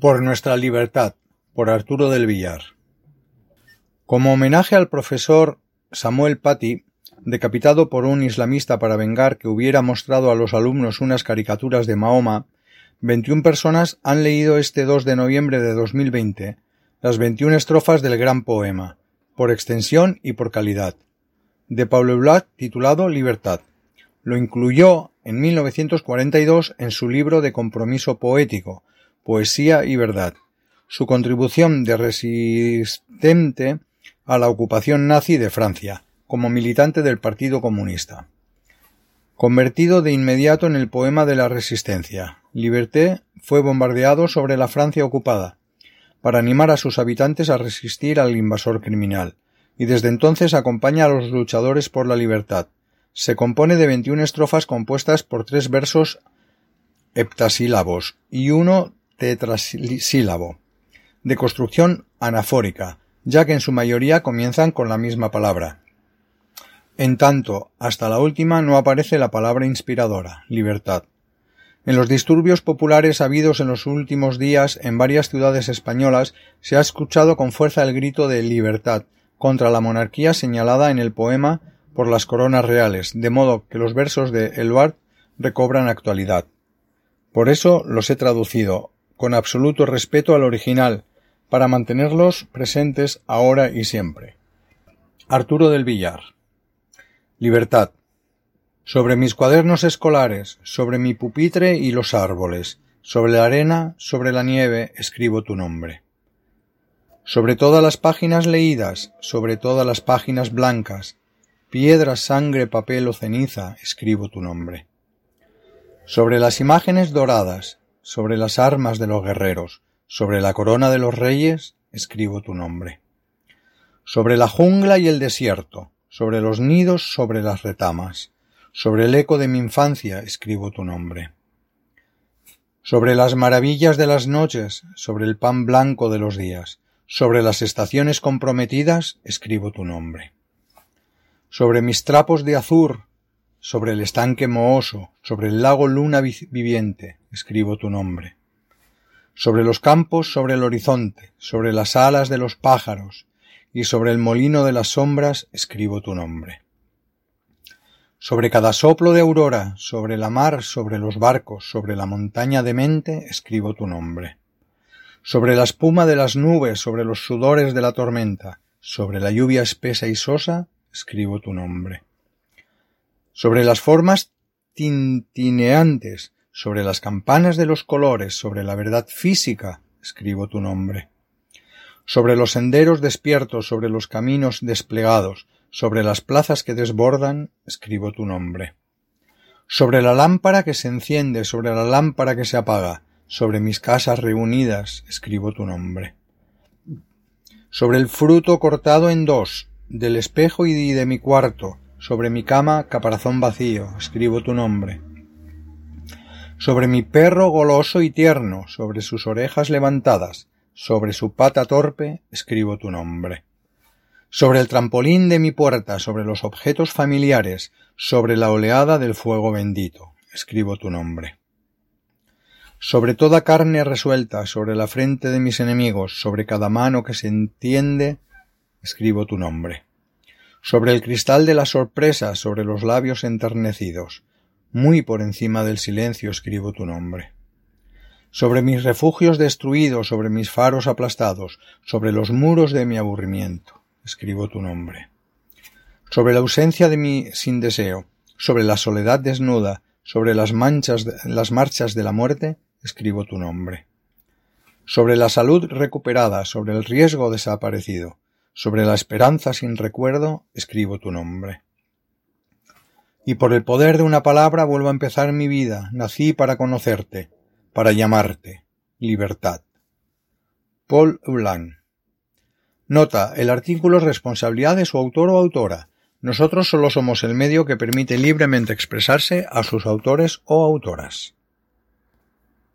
Por nuestra libertad, por Arturo del Villar. Como homenaje al profesor Samuel Paty, decapitado por un islamista para vengar que hubiera mostrado a los alumnos unas caricaturas de Mahoma, 21 personas han leído este 2 de noviembre de 2020 las 21 estrofas del gran poema, por extensión y por calidad, de Pablo Blat titulado Libertad. Lo incluyó en 1942 en su libro de compromiso poético, Poesía y Verdad. Su contribución de resistente a la ocupación nazi de Francia, como militante del Partido Comunista. Convertido de inmediato en el poema de la resistencia, Liberté fue bombardeado sobre la Francia ocupada, para animar a sus habitantes a resistir al invasor criminal, y desde entonces acompaña a los luchadores por la libertad. Se compone de veintiuna estrofas compuestas por tres versos heptasílabos y uno tetrasílabo, de construcción anafórica, ya que en su mayoría comienzan con la misma palabra. En tanto, hasta la última no aparece la palabra inspiradora, libertad. En los disturbios populares habidos en los últimos días en varias ciudades españolas se ha escuchado con fuerza el grito de libertad contra la monarquía señalada en el poema por las coronas reales, de modo que los versos de Eluard recobran actualidad. Por eso los he traducido, con absoluto respeto al original, para mantenerlos presentes ahora y siempre. Arturo del Villar. Libertad sobre mis cuadernos escolares, sobre mi pupitre y los árboles, sobre la arena, sobre la nieve, escribo tu nombre. Sobre todas las páginas leídas, sobre todas las páginas blancas, piedra, sangre, papel o ceniza, escribo tu nombre. Sobre las imágenes doradas, sobre las armas de los guerreros, sobre la corona de los reyes, escribo tu nombre. Sobre la jungla y el desierto, sobre los nidos, sobre las retamas, sobre el eco de mi infancia escribo tu nombre. Sobre las maravillas de las noches, sobre el pan blanco de los días, sobre las estaciones comprometidas escribo tu nombre. Sobre mis trapos de azur, sobre el estanque mohoso, sobre el lago luna viviente, escribo tu nombre. Sobre los campos, sobre el horizonte, sobre las alas de los pájaros, y sobre el molino de las sombras, escribo tu nombre. Sobre cada soplo de aurora, sobre la mar, sobre los barcos, sobre la montaña de mente, escribo tu nombre. Sobre la espuma de las nubes, sobre los sudores de la tormenta, sobre la lluvia espesa y sosa, escribo tu nombre. Sobre las formas tintineantes, sobre las campanas de los colores, sobre la verdad física, escribo tu nombre. Sobre los senderos despiertos, sobre los caminos desplegados, sobre las plazas que desbordan, escribo tu nombre. Sobre la lámpara que se enciende, sobre la lámpara que se apaga, sobre mis casas reunidas, escribo tu nombre. Sobre el fruto cortado en dos, del espejo y de mi cuarto, sobre mi cama caparazón vacío, escribo tu nombre. Sobre mi perro goloso y tierno, sobre sus orejas levantadas, sobre su pata torpe, escribo tu nombre sobre el trampolín de mi puerta, sobre los objetos familiares, sobre la oleada del fuego bendito, escribo tu nombre. Sobre toda carne resuelta, sobre la frente de mis enemigos, sobre cada mano que se entiende, escribo tu nombre. Sobre el cristal de la sorpresa, sobre los labios enternecidos, muy por encima del silencio escribo tu nombre. Sobre mis refugios destruidos, sobre mis faros aplastados, sobre los muros de mi aburrimiento escribo tu nombre. Sobre la ausencia de mi sin deseo, sobre la soledad desnuda, sobre las manchas, las marchas de la muerte, escribo tu nombre. Sobre la salud recuperada, sobre el riesgo desaparecido, sobre la esperanza sin recuerdo, escribo tu nombre. Y por el poder de una palabra vuelvo a empezar mi vida. Nací para conocerte, para llamarte. Libertad. Paul Ulan Nota: el artículo es responsabilidad de su autor o autora. Nosotros solo somos el medio que permite libremente expresarse a sus autores o autoras.